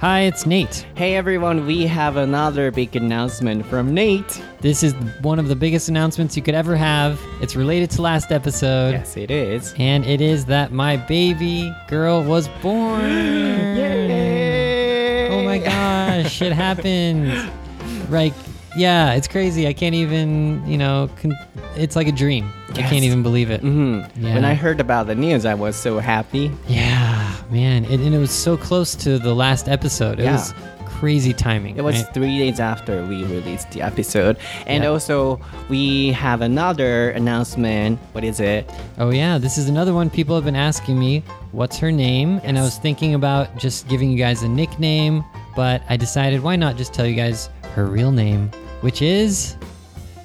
Hi, it's Nate. Hey everyone, we have another big announcement from Nate. This is one of the biggest announcements you could ever have. It's related to last episode. Yes, it is. And it is that my baby girl was born. Yay! Oh my gosh, it happened. Like yeah, it's crazy. I can't even, you know, con- it's like a dream. I can't even believe it. Mhm. Yeah. When I heard about the news, I was so happy. Yeah, man. It, and it was so close to the last episode. It Yeah. was crazy timing. It was right? three days after we released the episode. And Yeah. also, we have another announcement. What is it? Oh yeah, this is another one people have been asking me, what's her name? And I was thinking about just giving you guys a nickname, but I decided why not just tell you guys her real name, which is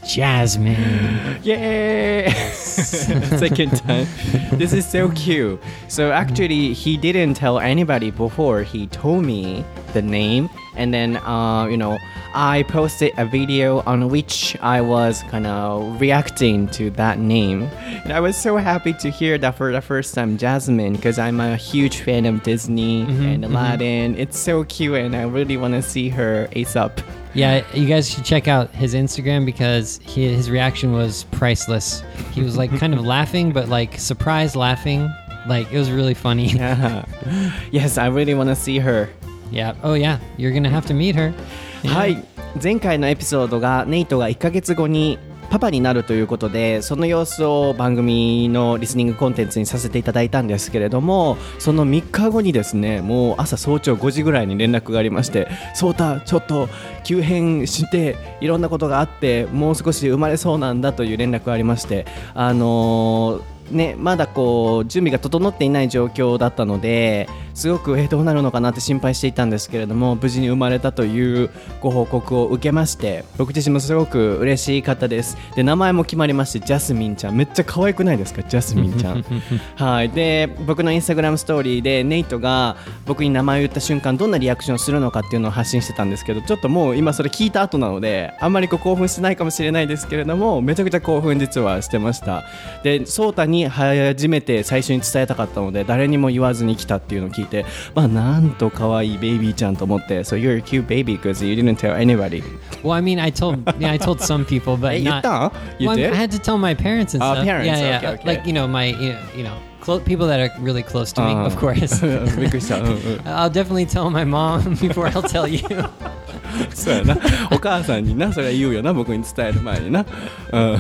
Jasmine. Yay! Second time. this is so cute. So actually, he didn't tell anybody before. He told me the name, and then uh, you know, I posted a video on which I was kind of reacting to that name, and I was so happy to hear that for the first time, Jasmine, because I'm a huge fan of Disney and Aladdin. It's so cute, and I really want to see her ASAP. yeah, you guys should check out his Instagram because he, his reaction was priceless. He was like kind of laughing, but like surprised laughing. Like it was really funny. Yeah. yes, I really want to see her. Yeah. Oh yeah, you're gonna have to meet her. はい前回のエピソードがネイトが1ヶ月後にパパになるということでその様子を番組のリスニングコンテンツにさせていただいたんですけれどもその3日後にですねもう朝早朝5時ぐらいに連絡がありまして「そうたちょっと急変していろんなことがあってもう少し生まれそうなんだ」という連絡がありましてあのーね、まだこう準備が整っていない状況だったのですごくえーどうなるのかなって心配していたんですけれども無事に生まれたというご報告を受けまして僕自身もすごく嬉しかったです。で名前も決まりましてジャスミンちゃん。めっちゃ可愛くないですか？ジャスミンちゃん。はい。で僕のインスタグラムストーリーでネイトが僕に名前を言った瞬間どんなリアクションをするのかっていうのを発信してたんですけどちょっともう今それ聞いた後なのであんまりこう興奮してないかもしれないですけれどもめちゃくちゃ興奮実はしてました。でソータに初めて最初に伝えたかったので誰にも言わずに来たっていうのを聞いてまあなんと可愛いベイビーちゃんと思って So you're a cute baby because you didn't tell anybody Well, I mean, I told yeah, I told some people, but え言っ.た You Well, I did? had to tell my parents and Oh, stuff. parents, Yeah, yeah. okay, okay. Like you know, my you know, you know clo- people that are really close to me, Uh, of course. I'll definitely tell my mom before I'll tell you. そうやな。お母さんになそれは言うよな僕に伝える前にな、うん、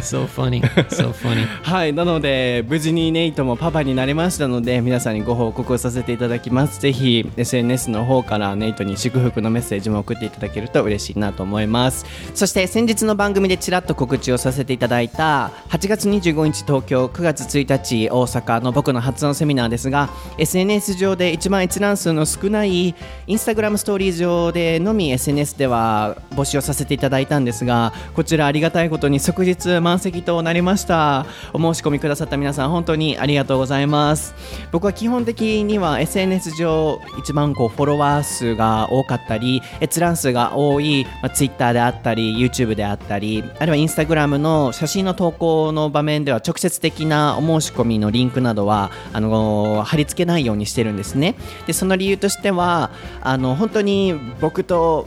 so funny, so funny. はいなので無事にネイトもパパになりましたので皆さんにご報告をさせていただきます。ぜひ SNS の方からネイトに祝福のメッセージも送っていただけると嬉しいなと思います。そして先日の番組でちらっと告知をさせていただいた8月25日東京9月1日大阪の僕の発音セミナーですが SNS 上で一番閲覧数の少ないインスタグラムストーリー上でのみ SNS では募集をさせていただいたんですがこちらありがたいことに即日満席となりました。お申し込みくださった皆さん本当にありがとうございます。僕は基本的には SNS 上一番こうフォロワー数が多かったり閲覧数が多い、まあ、Twitter であったり YouTube であったりあるいは Instagram の写真の投稿の場面では直接的なお申し込みのリンクなどはあの貼り付けないようにしてるんですね。でその理由としてはあの本当に僕と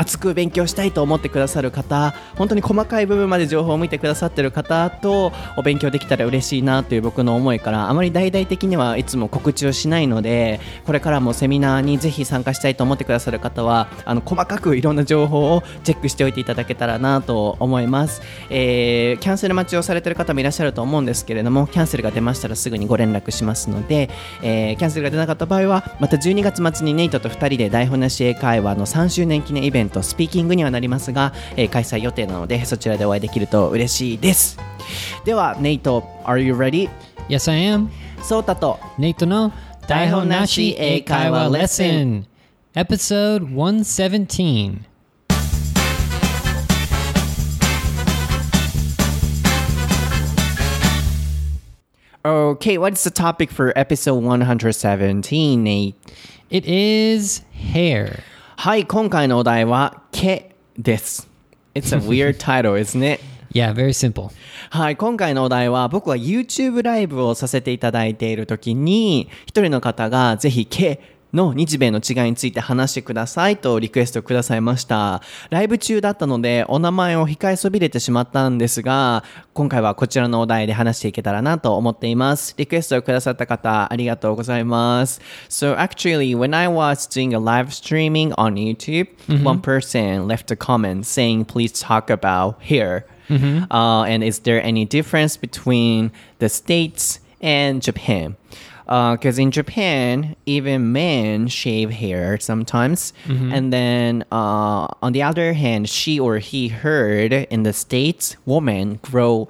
熱く勉強したいと思ってくださる方本当に細かい部分まで情報を見てくださってる方とお勉強できたら嬉しいなという僕の思いからあまり大々的にはいつも告知をしないのでこれからもセミナーにぜひ参加したいと思ってくださる方はあの細かくいろんな情報をチェックしておいていただけたらなと思います、えーキャンセル待ちをされてる方もいらっしゃると思うんですけれどもキャンセルが出ましたらすぐにご連絡しますので、えーキャンセルが出なかった場合はまた12月末にネイトと2人で台本なし英会話の3周年記念イベンスピーキングにはなりますが、えー開催予定なのでそちらでお会いできると嬉しいですではネイト Are you ready? Yes, I am. ソータと Nate no Daihon Nashi Eikaiwa Lesson. Episode 117. Okay, what's the topic for episode 117, Nate? It is hair. はい、今回のお題は毛です。It's a weird title, isn't it? Yeah, very simple. はい、今回のお題は僕は YouTube ライブをさせていただいている時に一人の方がぜひ K の日米の違いについて話してくださいとリクエストくださいました。ライブ中だったのでお名前を控えそびれてしまったんですが、今回はこちらのお題で話していけたらなと思っています。リクエストをくださった方ありがとうございます。So actually, when I was doing a live streaming on YouTube, one person left a comment saying please talk about hair. Uh, and is there any difference between the states and Japan? Because in Japan, even men shave hair sometimes. And then uh, on the other hand, she or he heard in the states, women grow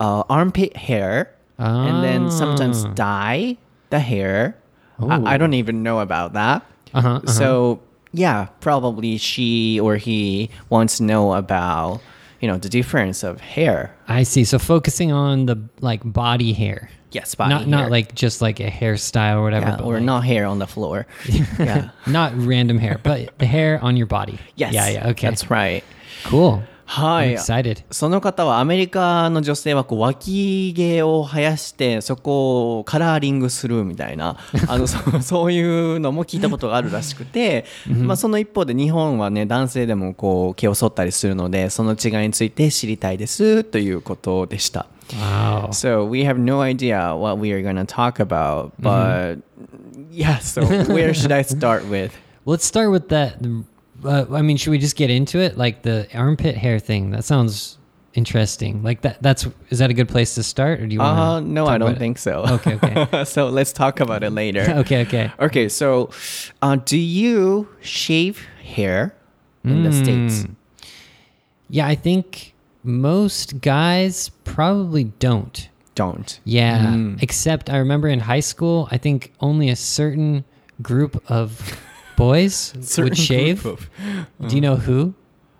uh, armpit hair and then sometimes dye the hair. I, I don't even know about that. Uh-huh, So yeah, probably she or he wants to know about you know the difference of hair. I see. So focusing on the like body hair. Yes, body not hair. not like just like a hairstyle or whatever, Yeah, but or like- not hair on the floor. yeah. not random hair, but the hair on your body. Yes. Yeah, yeah. Okay. That's right. cool. はい。その方はアメリカの女性はこう脇毛を生やしてそこをカラーリングするみたいな あのそそういうのも聞いたことがあるらしくて、まあ、その一方で日本はね男性でもこう毛を剃ったりするのでその違いについて知りたいですということでした。Wow. So we have no idea what we are gonna talk about, but yeah. So where should I start with? Let's start with that. Uh, I mean, should we just get into it? Like the armpit hair thing. That sounds interesting. Like that. That's is that a good place to start, or do you want? Uh, no, I don't think so. Okay, okay. so let's talk about it later. okay, okay. Okay, so uh, do you shave hair in the States? Yeah, I think most guys probably don't. Don't. Yeah, Mm. except I remember in high school, I think only a certain group of boys would shave. of- Do you know who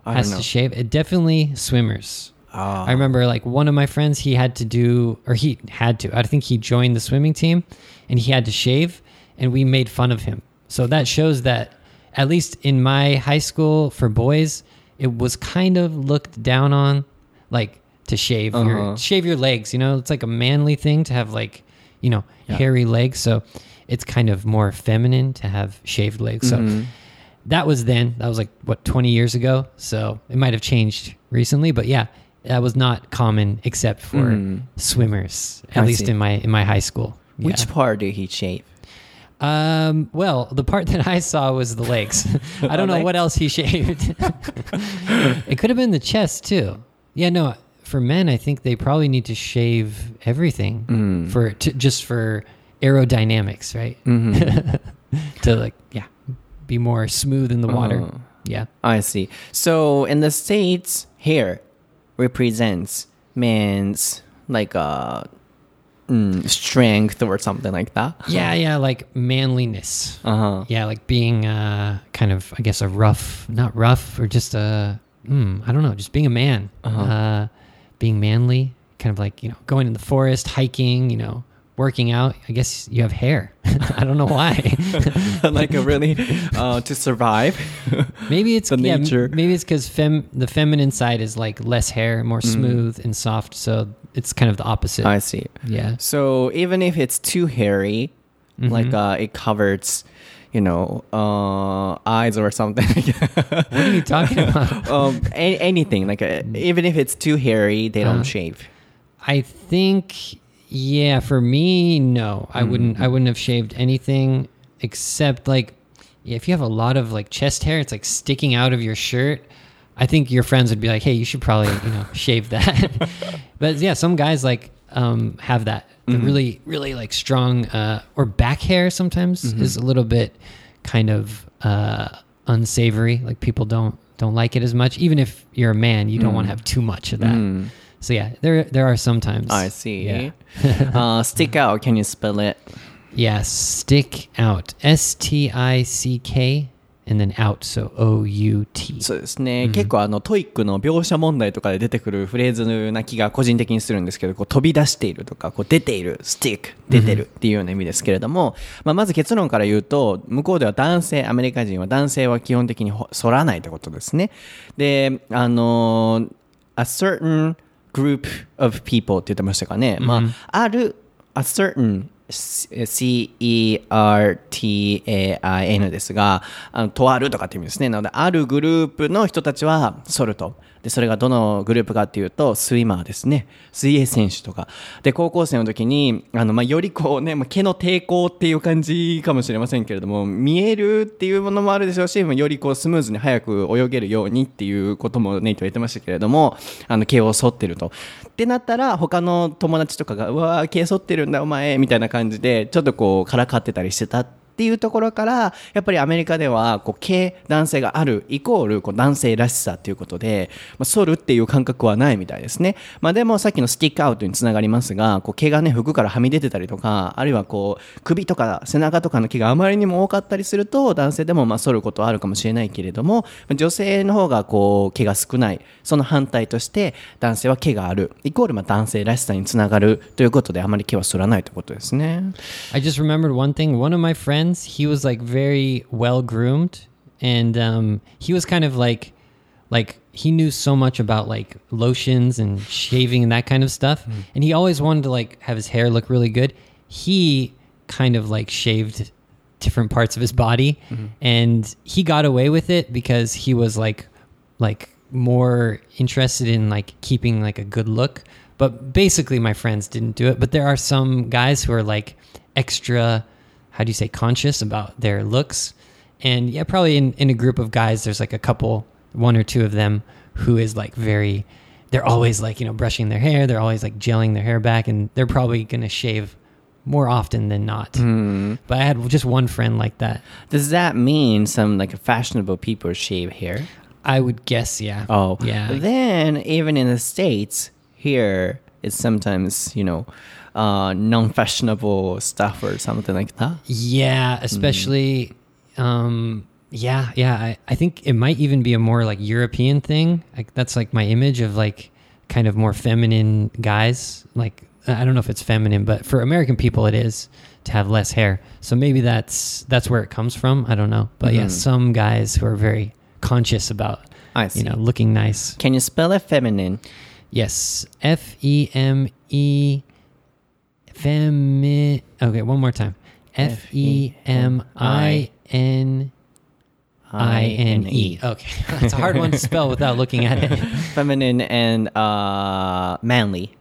I has know. to shave? It definitely swimmers. Ah. I remember like one of my friends, he had to do, or he had to, I think he joined the swimming team and he had to shave and we made fun of him. So that shows that, at least in my high school for boys, it was kind of looked down on, like to shave Uh-huh. your shave your legs. You know, it's like a manly thing to have like, you know, Yeah. hairy legs. So it's kind of more feminine to have shaved legs. So Mm-hmm. that was then. That was like what 20 years ago. So it might have changed recently, but yeah, that was not common except for swimmers, at Mm. I least see. in my in my high school. Which part did he shave? Um, well, the part that I saw was the legs. I don't know what else he shaved. it could have been the chest too. Yeah, no. For men, I think they probably need to shave everything Mm. for to, just for aerodynamics, right? Mm-hmm. to like, yeah, be more smooth in the water. Uh-huh. Yeah. I see. So in the States, hair represents man's like uh, mm, strength or something like that. Yeah, yeah, like manliness. Uh huh. Yeah, like being uh, kind of, I guess, a rough, not rough, or just a, mm, I don't know, just being a man. Uh-huh. Uh, being manly, kind of like, you know, going in the forest, hiking, you know, working out. I guess you have hair. I don't know why. like a really uh, to survive. maybe it's The yeah, nature. maybe it's because fem- the feminine side is like less hair, more smooth and soft. So it's kind of the opposite. Mm. I see. yeah. So even if it's too hairy, like uh, it covers, you know, uh, eyes or something. What are you talking about? um, anything like uh even if it's too hairy, they don't Uh-huh. shave. I think yeah, for me no. I wouldn't I wouldn't have shaved anything except like if you have a lot of like chest hair, it's like sticking out of your shirt. I think your friends would be like, "Hey, you should probably, you know, shave that." but yeah, some guys like um have that. The really really like strong uh or back hair sometimes is a little bit kind of uh unsavory. Like people don't don't like it as much even if you're a man, you don't want to have too much of that. So yeah, there there are sometimes. I see. Yeah. uh, stick out. Can you spell it? Yeah, stick out. S T I C K and then out. So O U T. そうですね、結構あのトイックの描写問題とかで出てくるフレーズな気が個人的にするんですけどこう飛び出しているとかこう出ているスティック出てるっていうような意味ですけれども、まあ、まず結論から言うと向こうでは男性アメリカ人は男性は基本的にほ剃らないってことですねであの a certain group of people って言ってましたかね。まあ、ある、a certain C-E-R-T-A-I-N ですが、あのとあるとかっていう意味ですね。なので、あるグループの人たちはソルト。で、それがどのグループかっていうと、スイマーですね。水泳選手とか。で、高校生の時に、あの、まあ、よりこうね、まあ、毛の抵抗っていう感じかもしれませんけれども、見えるっていうものもあるでしょうし、よりこうスムーズに早く泳げるようにっていうこともネイト言ってましたけれども、あの、毛を剃ってると。ってなったら、他の友達とかが、うわー、毛剃ってるんだ、お前、みたいな感じで、ちょっとこう、からかってたりしてたってっていうところからやっぱりアメリカではこう系男性があるイコールこう男性らしさということで、まあ、剃るっていう感覚はないみたいですね、まあ、でもさっきのスティックアウトにつながりますがこう毛がね服からはみ出てたりとかあるいはこう首とか背中とかの毛があまりにも多かったりすると男性でもまあ剃ることはあるかもしれないけれども女性の方がこう毛が少ない。その反対として男性は毛がある。イコールまあ男性らしさにつながるということであまり毛は剃らないということですね。I just remembered one thing. One of my friends, he was like very well groomed, and um, he was kind of like, like he knew so much about like lotions and shaving and that kind of stuff, and he always wanted to like have his hair look really good. He kind of like shaved different parts of his body, and he got away with it because he was like, like more interested in like keeping like a good look. But basically, my friends didn't do it. But there are some guys who are like extra, how do you say, conscious about their looks. And yeah, probably in, in a group of guys, there's like a couple, one or two of them who is like very, they're always like, you know, brushing their hair. They're always like gelling their hair back. And they're probably going to shave more often than not. Hmm. But I had just one friend like that. Does that mean some like fashionable people shave hair? I would guess, yeah. Oh, yeah. Then even in the states, here it's sometimes you know uh, non-fashionable stuff or something like that. Yeah, especially um yeah, yeah. I, I think it might even be a more like European thing. Like that's like my image of like kind of more feminine guys. Like I don't know if it's feminine, but for American people it is to have less hair. So maybe that's that's where it comes from. I don't know. But yeah, some guys who are very conscious about you know looking nice. Can you spell it feminine? Yes. F E M E Femi Okay, one more time. F E M I N I N E. Okay. That's a hard one to spell without looking at it. Feminine and uh, manly.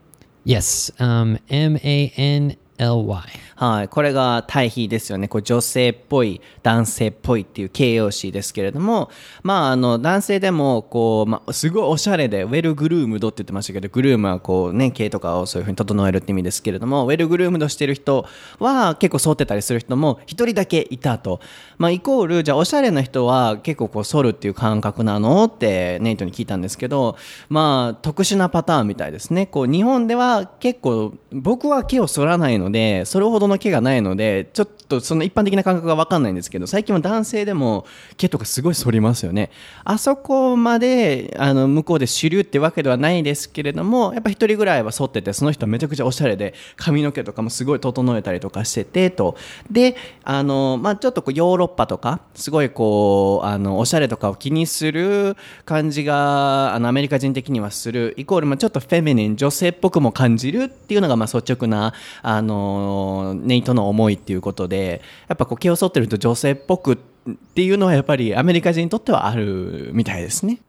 Yes. Um M A N L Y. はい、これが対比ですよね。こう女性っぽい、男性っぽいっていう形容詞ですけれども、まあ、あの、男性でも、こう、まあ、すごいおしゃれで、ウェルグルームドって言ってましたけど、グルームはこうね、毛とかをそういうふうに整えるって意味ですけれども、ウェルグルームドしてる人は結構剃ってたりする人も一人だけいたと。まあ、イコール、じゃあおしゃれな人は結構こう剃るっていう感覚なのってネイトに聞いたんですけど、まあ、特殊なパターンみたいですね。こう、日本では結構、僕は毛を剃らないので、それほどの毛がないので、ちょっとその一般的な感覚がわかんないんですけど、最近は男性でも毛とかすごい剃りますよね。あそこまで、あの、向こうで主流ってわけではないですけれども、やっぱ一人ぐらいは剃ってて、その人めちゃくちゃおしゃれで、髪の毛とかもすごい整えたりとかしてて、と。で、あの、まあちょっとこうヨーロッパとか、すごいこう、あの、おしゃれとかを気にする感じが、あの、アメリカ人的にはする、イコール、まあちょっとフェミニン、女性っぽくも感じるっていうのが、まあ率直な、あの、ネイトの思いっていうことで、やっぱこう毛を剃ってると女性っぽくっていうのはやっぱりアメリカ人にとってはあるみたいですね。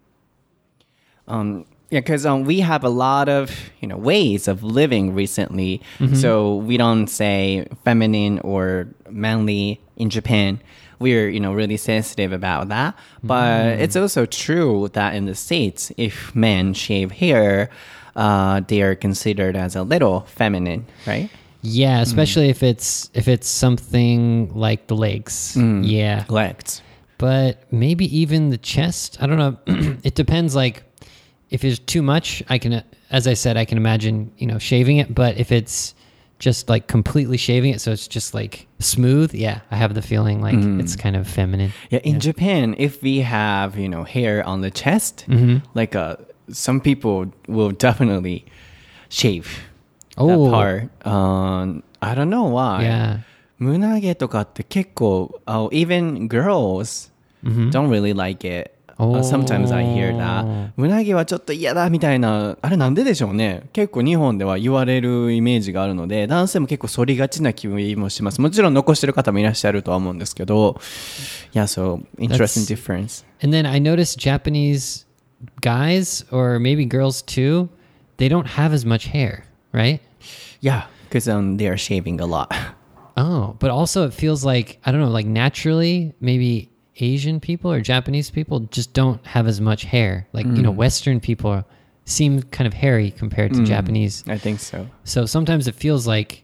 Um, yeah, because um, we have a lot of you know ways of living recently, so we don't say feminine or manly in Japan. We're you know really sensitive about that, but it's also true that in the states, if men shave hair, uh, they are considered as a little feminine, right? Yeah, hmm. especially if it's if it's something like the legs. Hmm. Yeah. Legs. but maybe even the chest. I don't know. it depends. Like, if it's too much, I can, as I said, I can imagine you know shaving it. But if it's just like completely shaving it, so it's just like smooth, yeah, I have the feeling like hmm. it's kind of feminine. Yeah, in Japan, if we have you know hair on the chest, mm-hmm. like uh, some people will definitely shave that Oh. part. Um, I don't know why. Yeah. 胸毛とかって結構、uh, even girls don't really like it. Uh, sometimes I hear that 胸毛はちょっと嫌だみたいなあれなんででしょうね結構日本では言われるイメージがあるので男性も結構反りがちな気もしますもちろん残してる方もいらっしゃるとは思うんですけど Yeah so interesting difference And then I noticed Japanese guys or maybe girls too, they don't have as much hair, right? Yeah because um, they are shaving a lot Oh, but also it feels like I don't know, like naturally, maybe Asian people or Japanese people just don't have as much hair. Like you know, Western people seem kind of hairy compared to Japanese. I think so So sometimes it feels like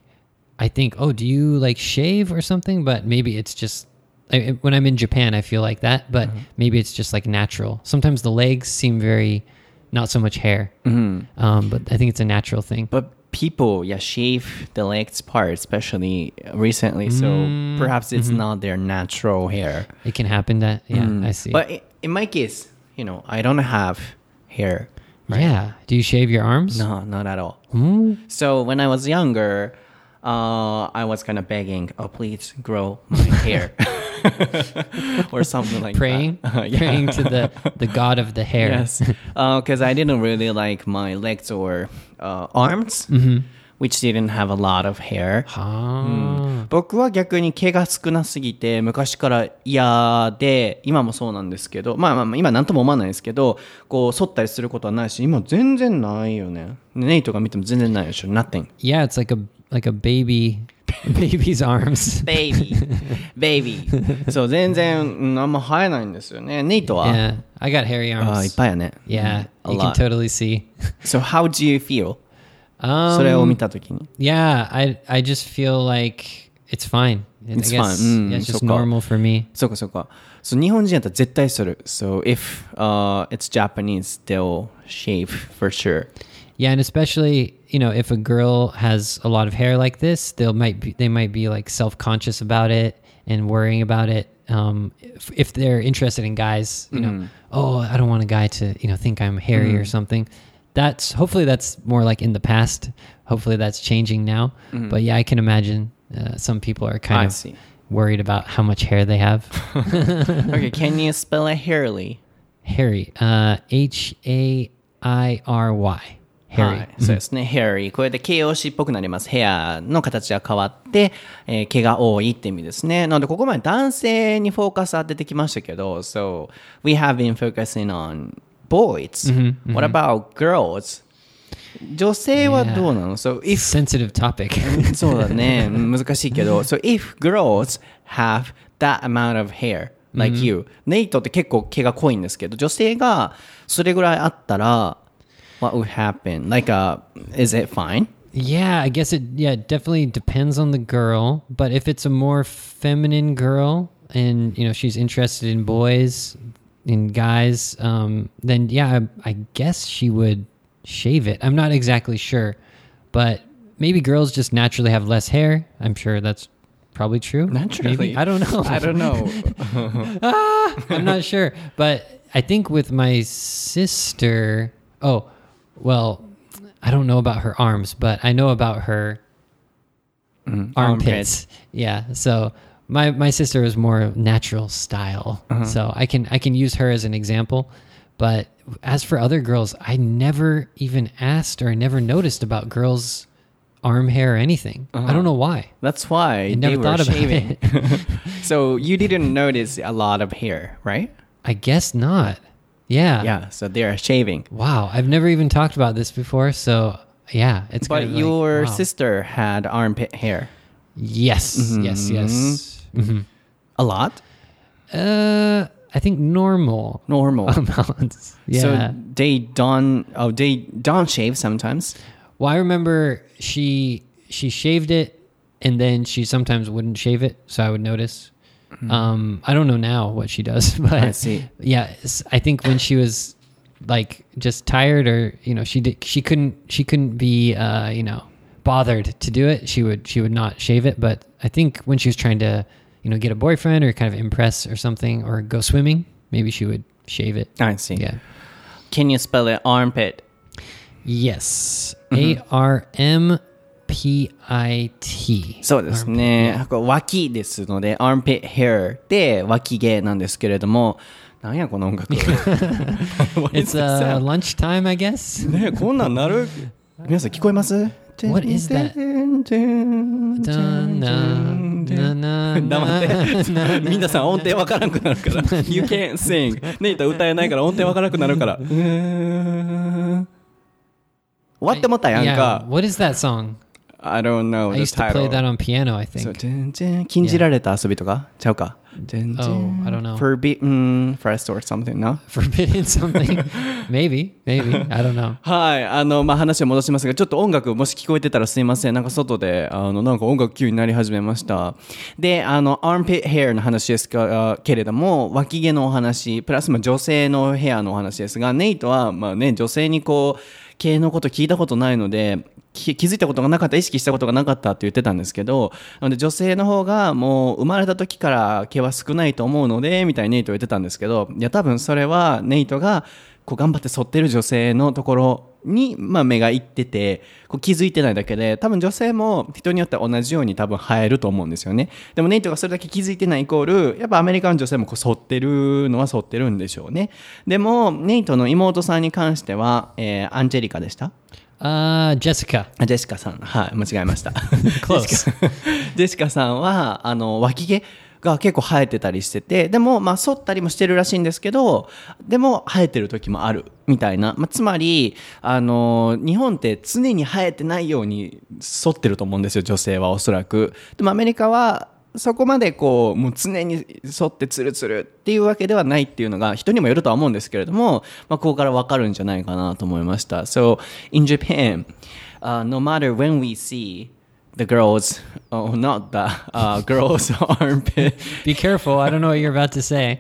I think, oh, do you like shave or something? But maybe it's just I, when I'm in Japan, I feel like that. But maybe it's just like natural. Sometimes the legs seem very not so much hair, um, but I think it's a natural thing. But people, yeah, shave the legs part, especially recently. So Mm, perhaps it's mm-hmm. not their natural hair. It can happen that yeah, I see. But in my case, you know, I don't have hair. Yeah. Do you shave your arms? No, not at all. Hmm? So when I was younger, uh, I was kind of begging, "Oh, please grow my hair," or something like Praying, that. Yeah. praying to the the god of the hair. Yes, because I didn't really like my legs or uh, arms, Mm-hmm. which didn't have a lot of hair. あ僕は逆に毛が少なすぎて昔から嫌で今もそうなんですけどまあまあまあ今何とも思わないですけどこう剃ったりすることはないし今全然ないよねネイトが見ても全然ないでしょ Nothing Yeah, it's like a like a baby baby's arms. ベイビーベイビーそう全然うんあんま生えないんですよねネイトは、 Yeah, I got hairy あいっ arms. ぱいやね Yeah, a you can lot totally see. So how do you feel? Um, それを見たときに Yeah, I I just feel like it's fine. I It's guess, fine. Mm, yeah, it's just そっか normal for me. そうかそうかそう日本人やったら絶対する So if、uh, it's Japanese they'll shave for sure Yeah, and especially you know if a girl has a lot of hair like this, they'll might be they might be like self conscious about it and worrying about it. Um, if, if they're interested in guys, you know, oh, I don't want a guy to you know think I'm hairy or something. That's hopefully that's more like in the past. Hopefully that's changing now. But yeah, I can imagine uh, some people are kind I of see worried about how much hair they have. Okay can you spell it hairly? hairy, uh, H A I R Y. は Hairy. い、そうですね、hairy。これで形容詞っぽくなります。ヘアの形が変わって、えー毛が多いって意味ですね。なので、ここまで男性にフォーカス当ててきましたけど、So, we have been focusing on boys. What about girls? 女性はどうなの、?So, if sensitive topic. そうだね。う ん難しいけど。So if girls have that amount of hair like you、ネイトって結構毛が濃いんですけど、女性がそれぐらいあったら、what would happen? Like, uh, is it fine? yeah, I guess it. Yeah, it definitely depends on the girl. But if it's a more feminine girl, and you know she's interested in boys, in guys, um, then yeah, I, I guess she would shave it. I'm not exactly sure, but maybe girls just naturally have less hair. I'm sure that's probably true. Naturally. Maybe. I don't know. I don't know. I'm not sure, but I think with my sister. Oh, well, I don't know about her arms, but I know about her mm-hmm. armpits. Yeah, so my my sister is more natural style, uh-huh. so I can I can use her as an example. But as for other girls, I never even asked or never noticed about girls' arm hair or anything. I uh-huh. don't know why. That's why I they never were thought about shaving. it. so you didn't notice a lot of hair, right? I guess not. Yeah. Yeah, so they are shaving. Wow, I've never even talked about this before, so yeah, it's But kind of like, your wow. sister had armpit hair. Yes, mm-hmm. yes, yes. Mm-hmm. Mm-hmm. A lot? Uh, I think normal Normal. amounts. Yeah. So they don't oh they don't shave sometimes. well, I remember she she shaved it, and then she sometimes wouldn't shave it, so I would notice. Um, I don't know now what she does, but I see. Yeah, I think when she was like just tired, or you know, she did she couldn't she couldn't be uh you know bothered to do it. She would she would not shave it, but I think when she was trying to you know get a boyfriend or kind of impress or something or go swimming, maybe she would shave it. I see. Yeah. Can you spell it armpit? Yes. A R M P I T. そうですね。脇ですので、armpit hair で脇毛なんですけれども、なんやこの音楽 It's uh, lunchtime, I guess. ねこんなんなる？皆さん聞こえます？What is that? って na, na. 皆さん音程わからなくなるから You can't sing ネイト歌えないから音程わからなくなるからうーん終わって思ったやんか what is that song? I don't know I used to play that on piano, I think. 全然禁じられた遊びとかちゃうか全 Oh, I don't know. Forbidden Forest or something な Forbidden something? maybe, maybe. I don't know. はい、あの、まあ、話を戻しますが、ちょっと音楽、もし聞こえてたらすいません。なんか外で、あの、なんか音楽急になり始めました。で、あの、armpit hair の話ですか、けれども、脇毛のお話、プラス、まあ、女性のヘアのお話ですが、ネイトは、まあね、女性にこう、毛のこと聞いたことないので、き気づいたことがなかった意識したことがなかったって言ってたんですけどなので女性の方がもう生まれた時から毛は少ないと思うのでみたいにネイト言ってたんですけどいや多分それはネイトがこう頑張って剃ってる女性のところに、まあ、目がいっててこう気づいてないだけで多分女性も人によっては同じように多分生えると思うんですよね。でもネイトがそれだけ気づいてないイコールやっぱアメリカの女性もこう剃ってるのは剃ってるんでしょうね。でもネイトの妹さんに関しては、えーアンジェリカでした。Uh, Jessica. あジェシカさん、はい、間違えました。ジェシカさんは、あの、脇毛が結構生えてたりしてて、でも、まあ、剃ったりもしてるらしいんですけど、でも、生えてる時もある、みたいな。まあ、つまり、あの、日本って常に生えてないように剃ってると思うんですよ、女性はおそらく。でも、アメリカは、そこまでこう、もう常に沿ってツルツルっていうわけではないっていうのが人にもよるとは思うんですけれども、まあ、ここからわかるんじゃないかなと思いました。So, in Japan, uh, no matter when we see the girls, oh, not the uh, girls' armpit, Be careful. I don't know what you're about to say.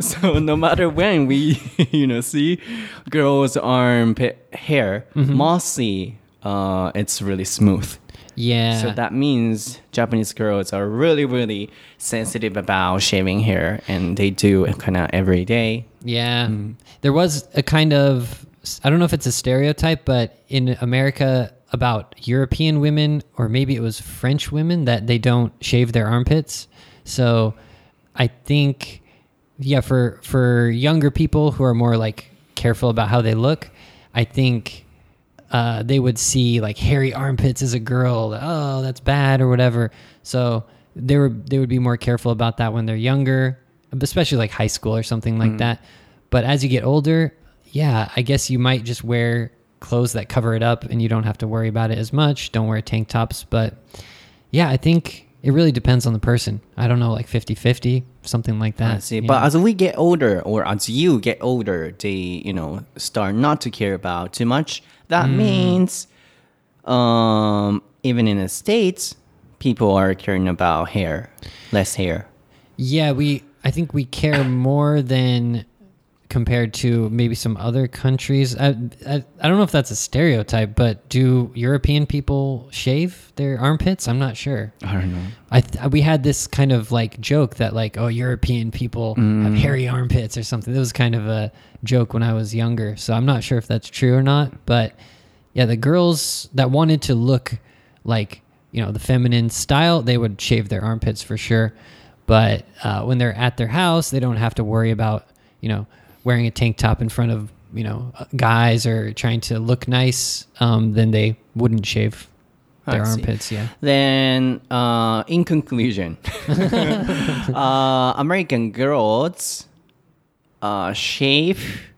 so no matter when we, you know, see girls' armpit hair, mostly uh, it's really smooth. Yeah. So that means Japanese girls are really, really sensitive about shaving hair, and they do it kind of every day. Yeah. Mm. There was a kind of, I don't know if it's a stereotype, but in America about European women, or maybe it was French women, that they don't shave their armpits. So I think, yeah, for, for younger people who are more like careful about how they look, I think uh, they would see like hairy armpits as a girl. Oh, that's bad or whatever. So they were they would be more careful about that when they're younger, especially like high school or something like that. But as you get older, yeah, I guess you might just wear clothes that cover it up, and you don't have to worry about it as much. Don't wear tank tops, but yeah, I think it really depends on the person. I don't know, like 50-50, something like that. I see. But as we get older, or as you get older, they, you know, start not to care about too much. That means, um, even in the states, people are caring about hair, less hair. Yeah, we. I think we care more than compared to maybe some other countries. I, I I don't know if that's a stereotype, but do European people shave their armpits? I'm not sure. I don't know. I th- we had this kind of like joke that like oh European people have hairy armpits or something. That was kind of a joke when I was younger. So I'm not sure if that's true or not, but yeah, the girls that wanted to look like you know the feminine style, they would shave their armpits for sure. But uh, when they're at their house, they don't have to worry about you know wearing a tank top in front of you know uh, guys or trying to look nice, um, then they wouldn't shave their armpits. Yeah. Then, uh, in conclusion, uh, American girls uh, shave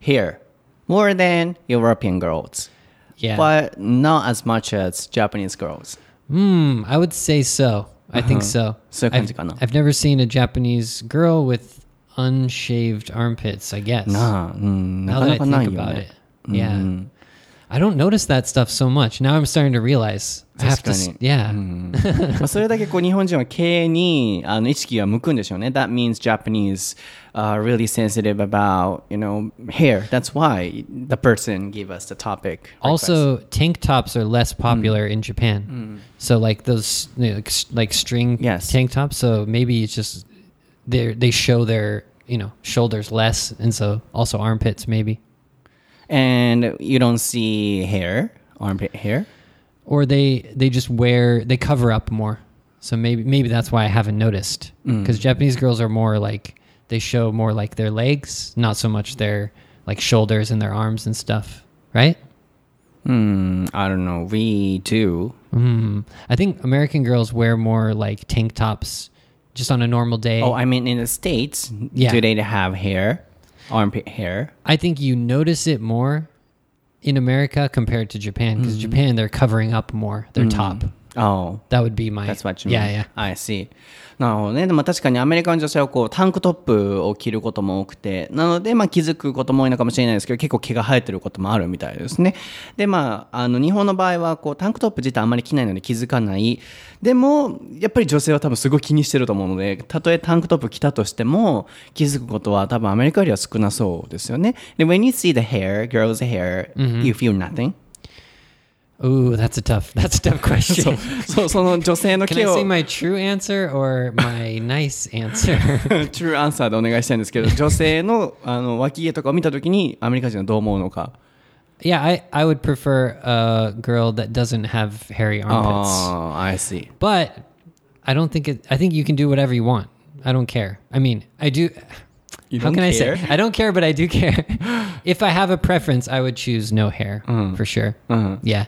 hair more than European girls. Yeah. But not as much as Japanese girls. Hmm, I would say so. I uh -huh. think uh-huh. so. I've, I've, never seen a Japanese girl with unshaved armpits, I guess. なあ、うん、な now か that な I かない think よ about ね it.。Yeah. I don't notice that stuff so much. Now I'm starting to realize. I have to, s- 確かに。 yeah. まあそれだけこう日本人は経営にあの意識が向くんでしょうね。That means Japanese are really sensitive about, you know, hair. That's why the person gave us the topic. Also, tank tops are less popular in Japan. So like those you know, like, s- like string Yes. tank tops. So maybe it's just they they show their you know shoulders less, and so also armpits maybe. And you don't see hair, armpit hair. or they they just wear they cover up more so maybe maybe that's why i haven't noticed because japanese girls are more like they show more like their legs, not so much their like shoulders and their arms and stuff, right? Hmm, I don't know. We do. Mm. I think American girls wear more like tank tops just on a normal day. Oh, I mean, in the States, Yeah. do they have hair? Armpit hair? I think you notice it more in America compared to Japan because Mm-hmm. Japan they're covering up more their top. Oh. That would be my That's what you mean. yeah yeah. I see. なるほどね。でも確かにアメリカの女性はこうタンクトップを着ることも多くて、なのでまあ気づくことも多いのかもしれないですけど、結構毛が生えてることもあるみたいですね。でまあ、あの日本の場合はこうタンクトップ自体あんまり着ないので気づかない。でも、やっぱり女性は多分すごい気にしてると思うので、たとえタンクトップ着たとしても気づくことは多分アメリカよりは少なそうですよね。で、when you see the hair, girl's hair, you feel nothing. Ooh, that's a tough that's a tough question. そう、その女性の Can I 毛を say。my true answer or my nice answer? True answer でお願いしたいんですけど、女性のあの脇毛とかを見たときにアメリカ人はどう思うのか。 yeah, I, I would prefer a girl that doesn't have hairy armpits. ああ、I see. But I don't think it I think you can do whatever you want. I don't care. I mean, I do You How don't can I care? say? I don't care, but I do care. if I have a preference, I would choose no hair for sure. Yeah.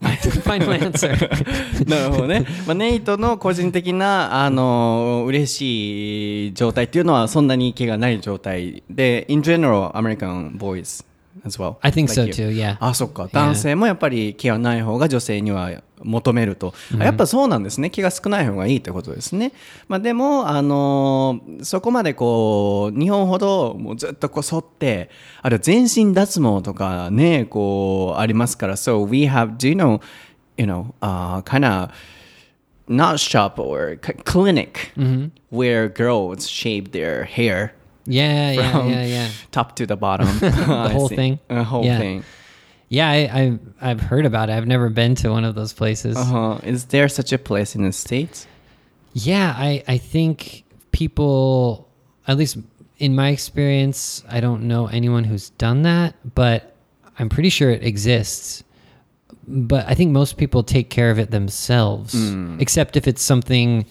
Final answer. なるほどね。まあ、ネイトの個人的な、あの、嬉しい状態っていうのはそんなに気がない状態で、in general, American boys as well. I think so too, yeah. あ、そっか。男性もやっぱり毛はない方が女性には求めると。あやっぱそうなんですね。毛が少ない方がいいってことですね。まあでも、あのーそこまでこう、日本ほどもうずっとこう剃って、あるいは全身脱毛とかね、こう、ありますから。So we have, do you know, you know, uh, kind of not shop or clinic where girls shave their hair Yeah, yeah, yeah, yeah. top to the bottom. the whole thing? The whole Yeah. thing. Yeah, I, I I've heard about it. I've never been to one of those places. Uh-huh. Is there such a place in the States? Yeah, I, I think people, at least in my experience, I don't know anyone who's done that, but I'm pretty sure it exists. But I think most people take care of it themselves, except if it's something,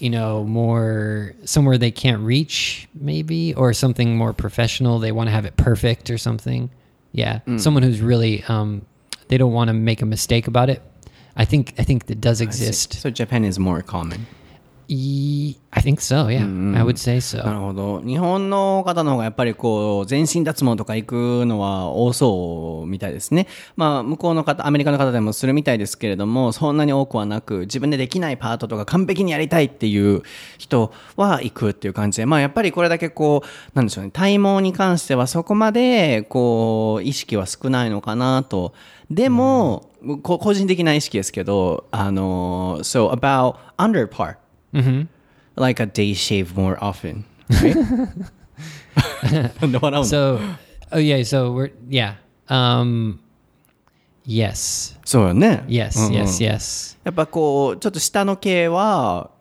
you know, more somewhere they can't reach, maybe, or something more professional. They want to have it perfect or something. Yeah, someone who's really, um, they don't want to make a mistake about it. I think I think that does exist. So Japan is more common. E- I think so. Yeah, I would say な so. るほど。日本の方の方がやっぱりこう、全身脱毛とか行くのは多そうみたいですね。まあ、向こうの方、アメリカの方でもするみたいですけれども、そんなに多くはなく、自分でできないパートとか完璧にやりたいっていう人は行くっていう感じで、まあ、やっぱりこれだけこう、なんでしょうね、体毛に関してはそこまで、こう、意識は少ないのかなと。でも、こ個人的な意識ですけど、あの、so about under par. like a day shave more often, right? なんで笑うの So, oh yeah. So we're yeah. Um, yes, そうよね。 yes, うんうん yes, yes. やっぱこう、ちょっと下の毛は、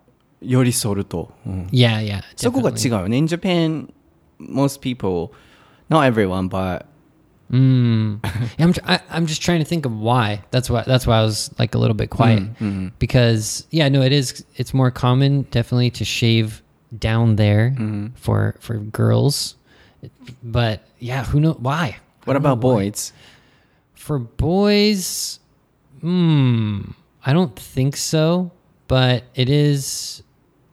より剃ると。うん Yeah, yeah. そこが違 definitely. うよね。In Japan, most people, not everyone, but Mm. I'm, tr- I, I'm just trying to think of why. That's why. That's why I was like a little bit quiet because yeah, no, it is. It's more common, definitely, to shave down there for for girls, but yeah, who knows why? what about boys? For boys, hmm, I don't think so. But it is,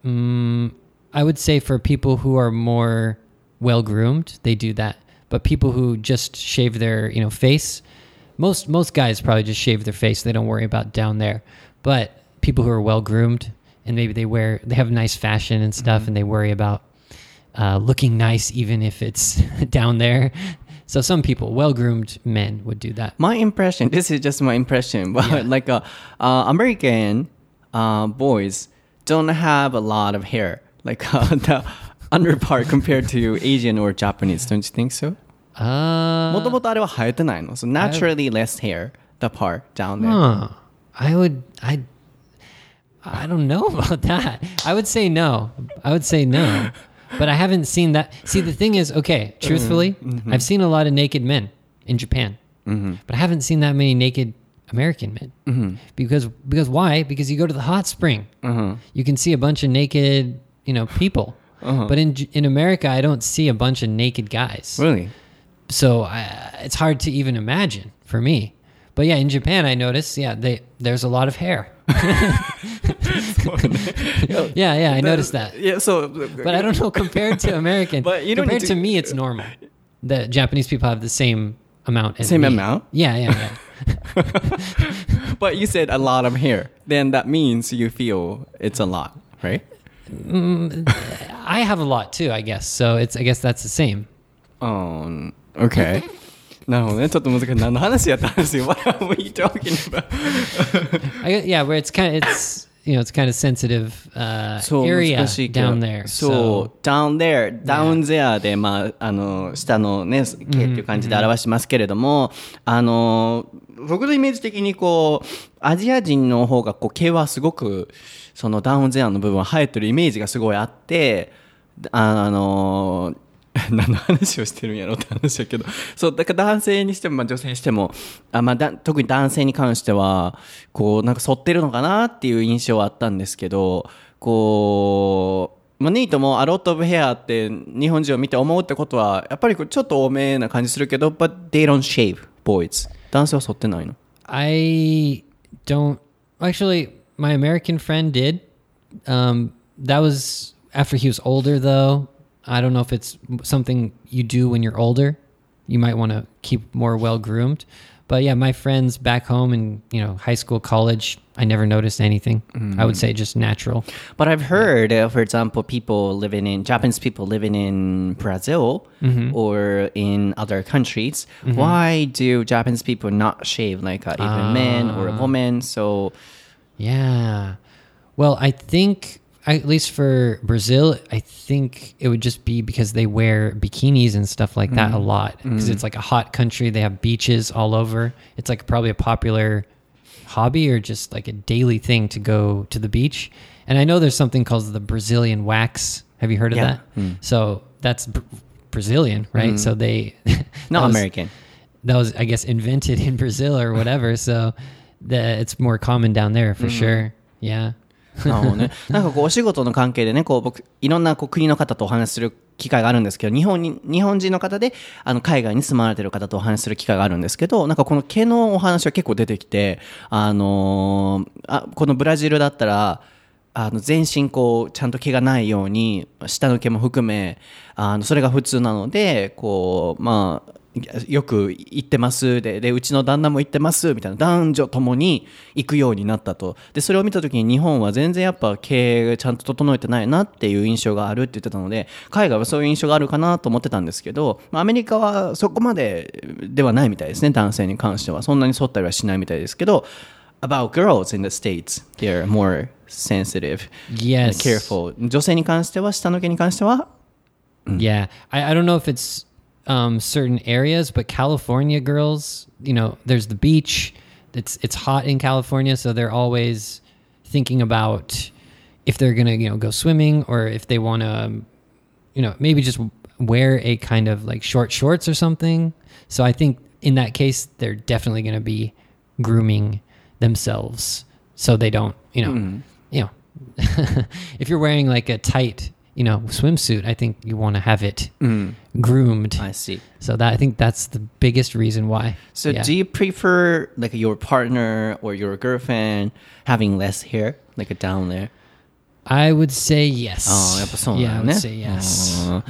mm, I would say for people who are more well groomed, they do that. But people who just shave their, you know, face, most most guys probably just shave their face. They don't worry about down there. But people who are well groomed and maybe they wear, they have nice fashion and stuff, and they worry about uh, looking nice even if it's down there. So some people, well groomed men, would do that. My impression, this is just my impression, but like uh, uh, American uh, boys don't have a lot of hair, like uh, the under part compared to Asian or Japanese. Don't you think so? Uh, もともとあれは生えてないの。So naturally less hair, the part down there. Huh. I would I I don't know about that. I would say no. I would say no. But I haven't seen that. See, the thing is, okay, truthfully, I've seen a lot of naked men in Japan. But I haven't seen that many naked American men. Because because why? Because you go to the hot spring. You can see a bunch of naked, you know, people. Uh-huh. But in in America, I don't see a bunch of naked guys. Really? So I, it's hard to even imagine for me. But yeah, in Japan, I noticed. Yeah, they there's a lot of hair. Yeah, yeah, I noticed that. Yeah, so But I don't know compared to American. But you compared to, to- me, it's normal. The Japanese people have the same amount. Same me. amount? Yeah, yeah, yeah. But you said a lot of hair. Then that means you feel it's a lot, right? I have a lot too, I guess. So it's I guess that's the same. Um, okay. なるほどね。ちょっと難しい。何の話やったんですよ。What are we talking about? I, gue- yeah, where it's kind of it's you know it's kind of sensitive uh, そう area 難しいけど down there. そう、down there, down there で、まあ、あの、下のね、毛っていう感じで表しますけれども、あの、僕のイメージ的にこう、アジア人の方がこう毛はすごく、そのダウンゼアの部分は生えてるイメージがすごいあって、ああの、何の話をしてるんやろって話だけど、そう、だから男性にしても、まあ、女性にしても、あまあ、だ特に男性に関しては、こう、なんか反ってるのかなっていう印象はあったんですけど、こう、まあ、ニートもアロット・オブ・ヘアって日本人を見て思うってことは、やっぱりこちょっと多めな感じするけど、but they don't shave boys. 男性は反ってないの？I don't actually. My American friend did. Um, that was after he was older, though. I don't know if it's something you do when you're older. You might want to keep more well groomed. But yeah, my friends back home in you know high school, college, I never noticed anything. I would say just natural. But I've heard, uh, for example, people living in Japanese people living in Brazil or in other countries. Why do Japanese people not shave like uh, even men or women? So Yeah. Well, I think at least for Brazil, I think it would just be because they wear bikinis and stuff like that a mm. lot because it's mm. like a hot country. They have beaches all over. It's like probably a popular hobby or just like a daily thing to go to the beach. And I know there's something called the Brazilian wax. Have you heard of Yeah. that? Hmm. So that's br- Brazilian, right? Mm. So they not was- American. that was I guess invented in Brazil or whatever. so the, it's more common down there for hmm. sure. Yeah. なるほどね。なんかこうお仕事の関係でね、こう僕いろんなこう国の方とお話しする機会があるんですけど、日本に日本人の方であの海外に住まわれてる方とお話しする機会があるんですけど、なんかこの毛のお話は結構出てきて、あのーあこのブラジルだったら。あの全身こうちゃんと毛がないように下の毛も含めあのそれが普通なのでこうまあよく行ってます。ででうちの旦那も行ってます。みたいな。男女ともに行くようになったと。でそれを見た時に日本は全然やっぱ経営ちゃんと整えてないなっていう印象があるって言ってたので海外はそういう印象があるかなと思ってたんですけどまあアメリカはそこまでではないみたいですね。男性に関しては。そんなに沿ったりはしないみたいですけど about girls in the states they're more sensitive Yes. and careful. 女性に関しては下の毛に関しては？Yeah. I, I don't know if it's um, certain areas, but California girls, you know, there's the beach. It's it's hot in California, so they're always thinking about if they're gonna you know go swimming or if they want to, you know, maybe just wear a kind of like short shorts or something. So I think in that case, they're definitely gonna be grooming themselves so they don't, you know, you know, if you're wearing like a tight, you know, swimsuit, I think you want to have it groomed. I see So that I think that's the biggest reason why. So Yeah. do you prefer like your partner or your girlfriend having less hair, like down there? I would say yes. ああ、やっぱそう Yeah, な I の would ね。 say yes.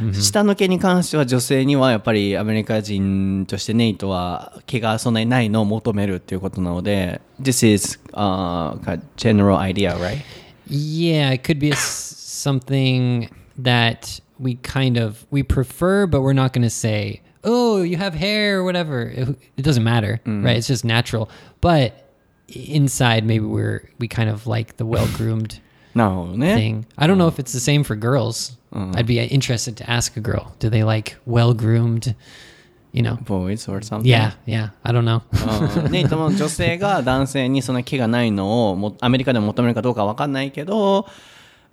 うん下の毛に関しては女性にはやっぱりアメリカ人としてネイトは毛がそんなにないのを求めるっていうことなので、This is、uh, a general idea, right? Yeah, it could be a s something that we kind of we prefer, but we're not going to say, "Oh, you have hair" or whatever. It, it doesn't matter, right? It's just natural. But inside, maybe we're we kind of like the well groomed なるほどね。 thing. I don't know if it's the same for girls. I'd be interested to ask a girl, do they like well groomed? You know? Boys or something? Yeah, yeah. I don't know. うんネイトも女性が男性にその毛がないのをもアメリカでも求めるかどうかわかんないけど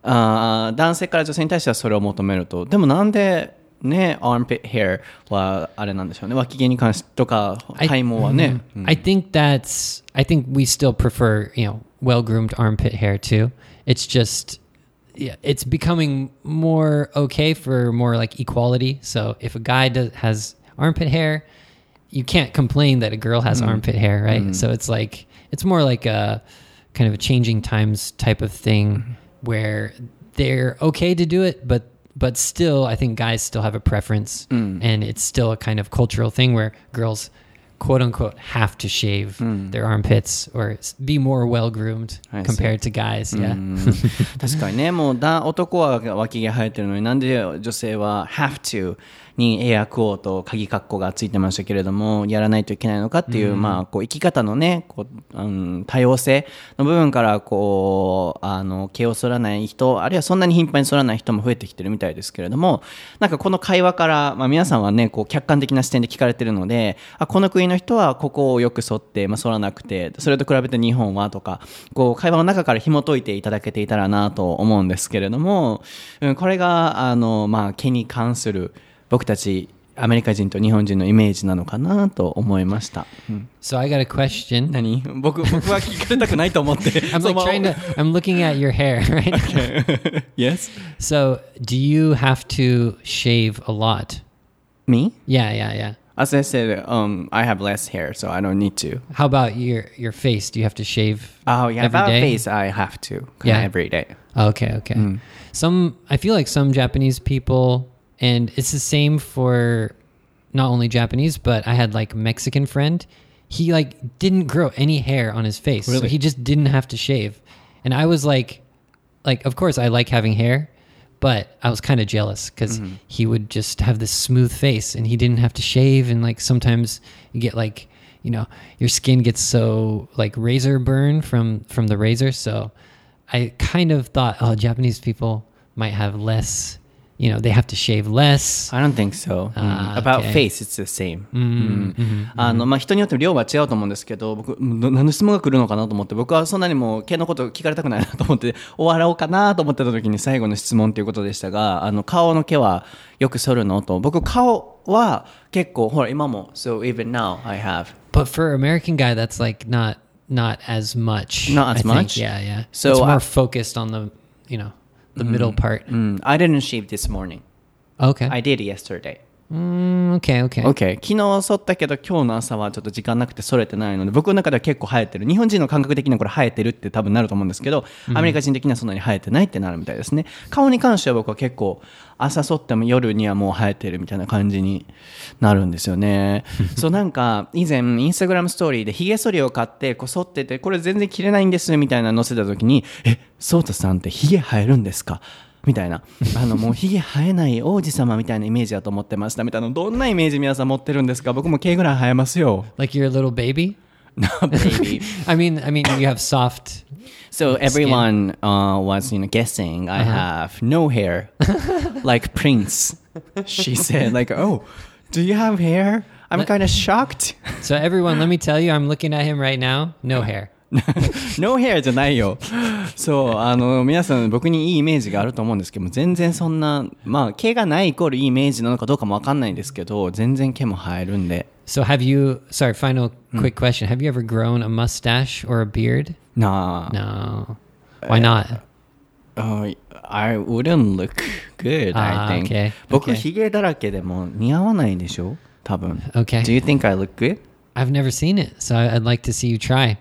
あー男性から女性に対してはそれを求めるとでもなんでね armpit hair はあれなんでしょうね脇毛に関してとか I- 体毛はね、 I think that's. I think we still prefer, you know, well groomed armpit hair too. It's just yeah, it's becoming more okay for more like equality. So if a guy does, has armpit hair, you can't complain that a girl has armpit hair, right? So it's like it's more like a kind of a changing times type of thing where they're okay to do it, but but still, I think guys still have a preference, and it's still a kind of cultural thing where girls. "quote unquote" have to shave their armpits or s- be more well groomed I see. compared to guys. Yeah, 確かにねもうだ男は脇毛生えてるのになんで女性は have to にエアクオーと鍵括弧がついてましたけれどもやらないといけないのかっていう、まあこう生き方のねこう、うん、多様性の部分からこうあの毛を剃らない人あるいはそんなに頻繁に剃らない人も増えてきてるみたいですけれどもなんかこの会話から、まあ、皆さんはねこう客観的な視点で聞かれてるのであこの国の人はここをよく剃って、まあ、剃らなくてそれと比べて日本はとかこう会話の中から紐解いていただけていたらなと思うんですけれども、うん、これがあの、まあ、毛に関する僕たちアメリカ人と日本人のイメージなのかなと思いました。うん So I got a question. 何僕僕は聞かれたくないと思って I'm そ like の trying to. I'm looking at your hair, right? Yes? so, do you have to shave a lot? Me? Yeah, yeah, yeah. As I said, um, I have less hair, so I don't need to. How about your your face? Do you have to shave? Oh, yeah, every about day? face, I have to. Yeah. Every day. Okay, okay. Some I feel like some Japanese people, and it's the same for not only Japanese, but I had like Mexican friend. He like didn't grow any hair on his face, so he just didn't have to shave. And I was like, like of course I like having hair, but I was kind of jealous because mm-hmm. he would just have this smooth face and he didn't have to shave. And like sometimes you get like, you know, your skin gets so like razor burn from from the razor. So I kind of thought, oh, Japanese people might have less. You know, they have to shave less. I don't think so. Ah, about face, it's the same. うんあのまあ、人によって量は違うと思うんですけど僕な何の質問が来るのかなと思って僕はそんなにもう毛のこと聞かれたくないなと思って終わろうかなと思ってた時に最後の質問ということでしたがあの顔の毛はよく剃るのと僕顔は結構ほら今も So even now I have But for American guy, that's like not not as much. Not as I think. much? Yeah, yeah. So, it's more uh, focused on the you know the middle mm. part. Mm. I didn't shave this morning Okay. I did yesterday Mm, okay. Okay. OK 昨日剃ったけど今日の朝はちょっと時間なくて剃れてないので僕の中では結構生えてる。日本人の感覚的にはこれ生えてるって多分なると思うんですけど、アメリカ人的にはそんなに生えてないってなるみたいですね。顔に関しては僕は結構朝剃っても夜にはもう生えてるみたいな感じになるんですよね。そうなんか以前インスタグラムストーリーでひげ剃りを買ってこう剃っててこれ全然切れないんですみたいなの載せた時にえソータさんってひげ生えるんですか？みたいなあのもうひげ生えない王子様みたいなイメージだと思ってましたみたいなどんなイメージ皆さん持ってるんですか僕も毛ぐらい生えますよ Like you're a little baby. No baby I mean, I mean, you have soft. So everyone uh, was you know guessing I have no hair like Prince she said like oh do you have hair I'm kind of shocked So everyone, let me tell you, I'm looking at him right now. No hair. No hair じゃないよそうあの皆さん僕にいいイメージがあると思うんですけども全然そんなまあ毛がないイコールいいイメージなのかどうかも分かんないんですけど全然毛も生えるんで So have you? Sorry, final quick question. Have you ever grown a mustache or a beard? なあ No. Why not? Uh, I wouldn't look good, Ah, I think. okay, 僕.ヒゲだらけでも似合わないでしょ多分。Okay. Do you think I look good? I've never seen it, so I'd like to see you try.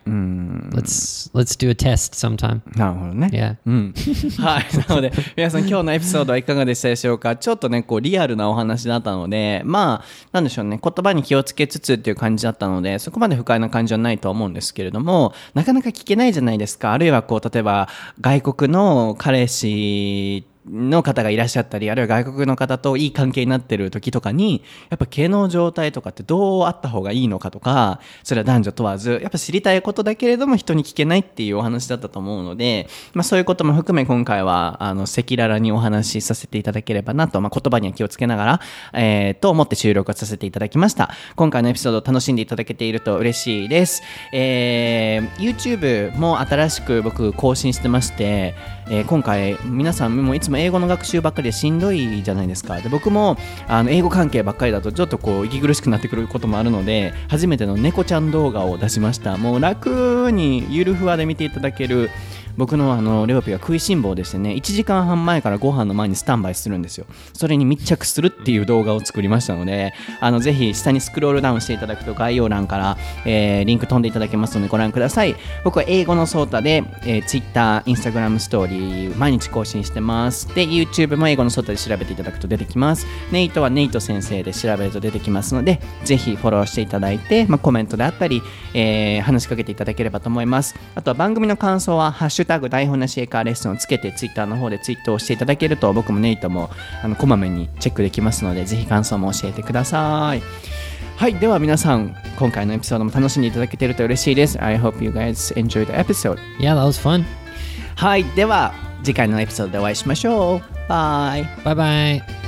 Let's let's do a test sometime. なるほどね。Yeah. うん。はい。なので、皆さん今日のエピソードはいかがでしたでしょうか？ちょっとね、こう、リアルなお話だったので、まあ、なんでしょうね、言葉に気をつけつつっていう感じだったので、そこまで不快な感じはないとは思うんですけれども、なかなか聞けないじゃないですか。あるいはこう、例えば、外国の彼氏の方がいらっしゃったり、あるいは外国の方といい関係になってる時とかに、やっぱ毛の状態とかってどうあった方がいいのかとか、それは男女問わず、やっぱ知りたいことだけれども人に聞けないっていうお話だったと思うので、まあそういうことも含め今回は、あの、赤裸々にお話しさせていただければなと、まあ言葉には気をつけながら、えー、と思って収録をさせていただきました。今回のエピソードを楽しんでいただけていると嬉しいです。えー、YouTube も新しく僕更新してまして、えー今回皆さんもいつも英語の学習ばっかりでしんどいじゃないですか。で僕もあの英語関係ばっかりだとちょっとこう息苦しくなってくることもあるので初めての猫ちゃん動画を出しました。もう楽にゆるふわで見ていただける僕のあのレオピが食いしん坊でしてね1時間半前からご飯の前にスタンバイするんですよ。それに密着するっていう動画を作りましたのであのぜひ下にスクロールダウンしていただくと概要欄から、えーリンク飛んでいただけますのでご覧ください。僕は英語のソータで、えー、Twitter、Instagram ストーリー毎日更新してます。で YouTube も英語のソータで調べていただくと出てきます。ネイトはネイト先生で調べると出てきますのでぜひフォローしていただいて、まあ、コメントであったり、えー話しかけていただければと思います。あとは番組の感想は「ハッシュタグ台本なし英会話レッスン」をつけて Twitter の方でツイートをしていただけると僕もネイトもあのこまめにチェックできますのでぜひ感想も教えてくださいはい、では皆さん、今回のエピソードも楽しんでいただけていると嬉しいです。I hope you guys enjoyed the episode. Yeah, that was fun. はい、では次回のエピソードでお会いしましょう。バイ。Bye bye.